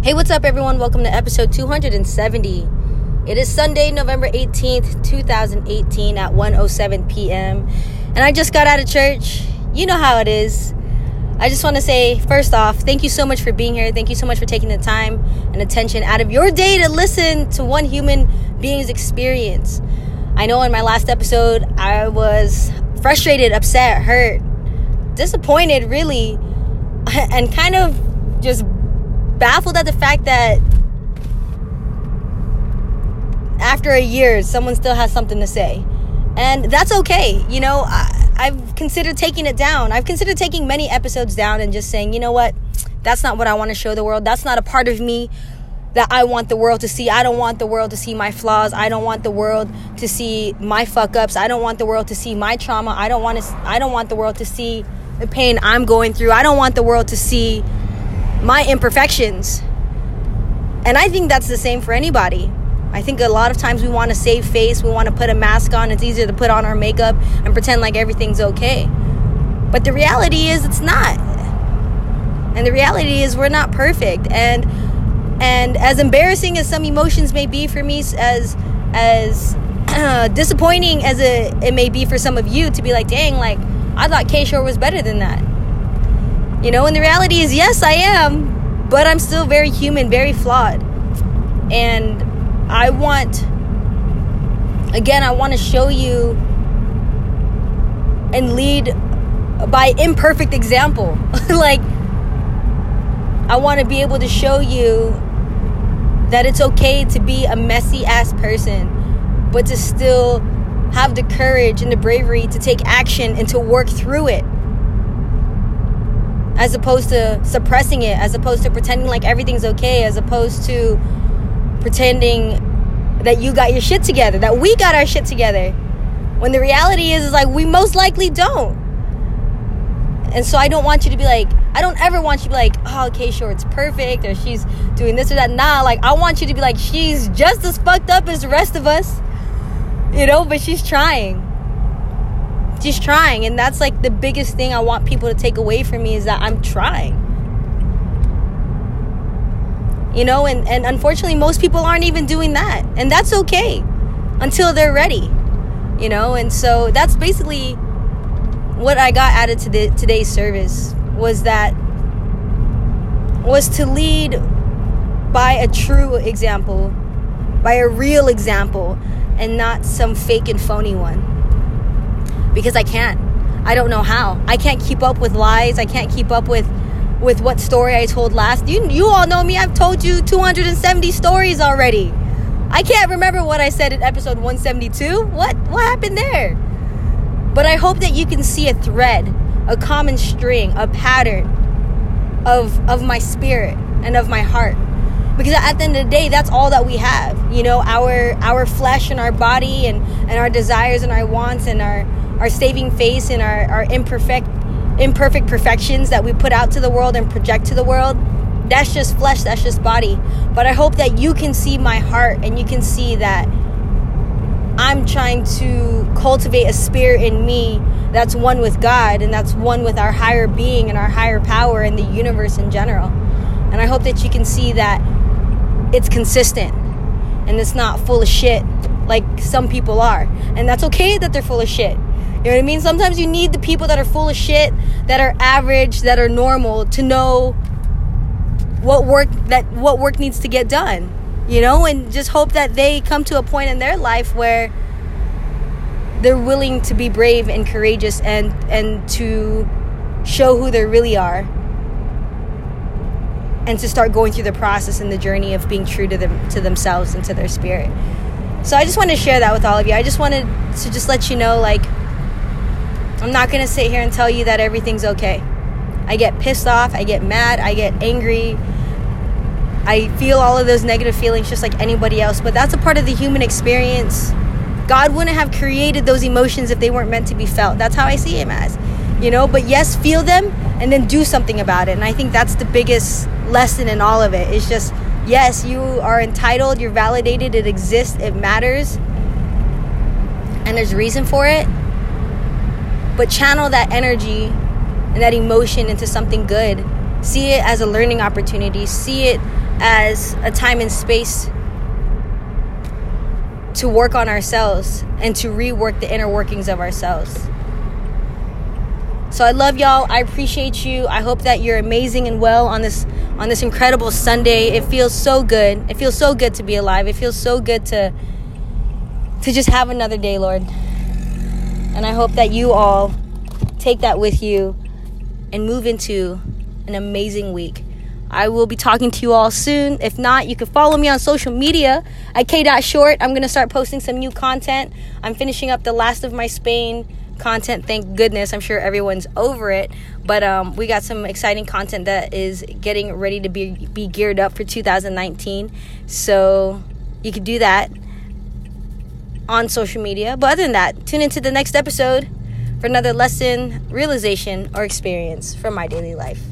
Hey, what's up, everyone? Welcome to episode 270. It is Sunday, November 18th, 2018 at 1:07 p.m. And I just got out of church. You know how it is. I just want to say, first off, thank you so much for being here. Thank you so much for taking the time and attention out of your day to listen to one human being's experience. I know in my last episode, I was frustrated, upset, hurt, disappointed, really, and kind of just baffled at the fact that after a year, someone still has something to say. And that's okay. You know, I, I've considered taking it down. I've considered taking many episodes down and just saying, you know what? That's not what I want to show the world. That's not a part of me that I want the world to see. I don't want the world to see my flaws. I don't want the world to see my fuck ups. I don't want the world to see my trauma. I don't want to I don't want the world to see the pain I'm going through. I don't want the world to see my imperfections. And I think that's the same for anybody. I think a lot of times we want to save face, we want to put a mask on. It's easier to put on our makeup and pretend like everything's okay. But the reality is it's not. And the reality is we're not perfect. And and as embarrassing as some emotions may be for me as as disappointing as it, it may be for some of you to be like, dang, like I thought K Shore was better than that. You know, and the reality is, yes, I am, but I'm still very human, very flawed. And I want, again, I want to show you and lead by imperfect example. like, I want to be able to show you that it's okay to be a messy ass person, but to still have the courage and the bravery to take action and to work through it as opposed to suppressing it, as opposed to pretending like everything's okay, as opposed to pretending that you got your shit together, that we got our shit together. When the reality is, is like we most likely don't. And so I don't want you to be like, I don't ever want you to be like, oh, okay, sure, it's perfect, or she's doing this or that. Nah, like I want you to be like, she's just as fucked up as the rest of us, you know, but she's trying just trying and that's like the biggest thing i want people to take away from me is that i'm trying. You know and, and unfortunately most people aren't even doing that and that's okay until they're ready you know? And so that's basically what i got added to the, today's service was that was to lead by a true example by a real example and not some fake and phony one because I can't. I don't know how. I can't keep up with lies. I can't keep up with with what story I told last. You you all know me. I've told you 270 stories already. I can't remember what I said in episode 172. What what happened there? But I hope that you can see a thread, a common string, a pattern of of my spirit and of my heart. Because at the end of the day, that's all that we have. You know, our our flesh and our body and and our desires and our wants and our our saving face and our, our imperfect imperfect perfections that we put out to the world and project to the world that's just flesh that's just body but i hope that you can see my heart and you can see that i'm trying to cultivate a spirit in me that's one with god and that's one with our higher being and our higher power and the universe in general and i hope that you can see that it's consistent and it's not full of shit like some people are and that's okay that they're full of shit you know what I mean? Sometimes you need the people that are full of shit, that are average, that are normal to know what work that what work needs to get done. You know, and just hope that they come to a point in their life where they're willing to be brave and courageous and and to show who they really are and to start going through the process and the journey of being true to them to themselves and to their spirit. So I just wanted to share that with all of you. I just wanted to just let you know like I'm not going to sit here and tell you that everything's okay. I get pissed off, I get mad, I get angry. I feel all of those negative feelings just like anybody else, but that's a part of the human experience. God wouldn't have created those emotions if they weren't meant to be felt. That's how I see Him as. You know, but yes, feel them and then do something about it. And I think that's the biggest lesson in all of it. It's just, yes, you are entitled, you're validated, it exists, it matters, and there's reason for it but channel that energy and that emotion into something good. See it as a learning opportunity. See it as a time and space to work on ourselves and to rework the inner workings of ourselves. So I love y'all. I appreciate you. I hope that you're amazing and well on this on this incredible Sunday. It feels so good. It feels so good to be alive. It feels so good to to just have another day, Lord. And I hope that you all take that with you and move into an amazing week. I will be talking to you all soon. If not, you can follow me on social media at k.short. I'm going to start posting some new content. I'm finishing up the last of my Spain content. Thank goodness. I'm sure everyone's over it. But um, we got some exciting content that is getting ready to be, be geared up for 2019. So you can do that on social media. But other than that, tune into the next episode for another lesson, realization, or experience from my daily life.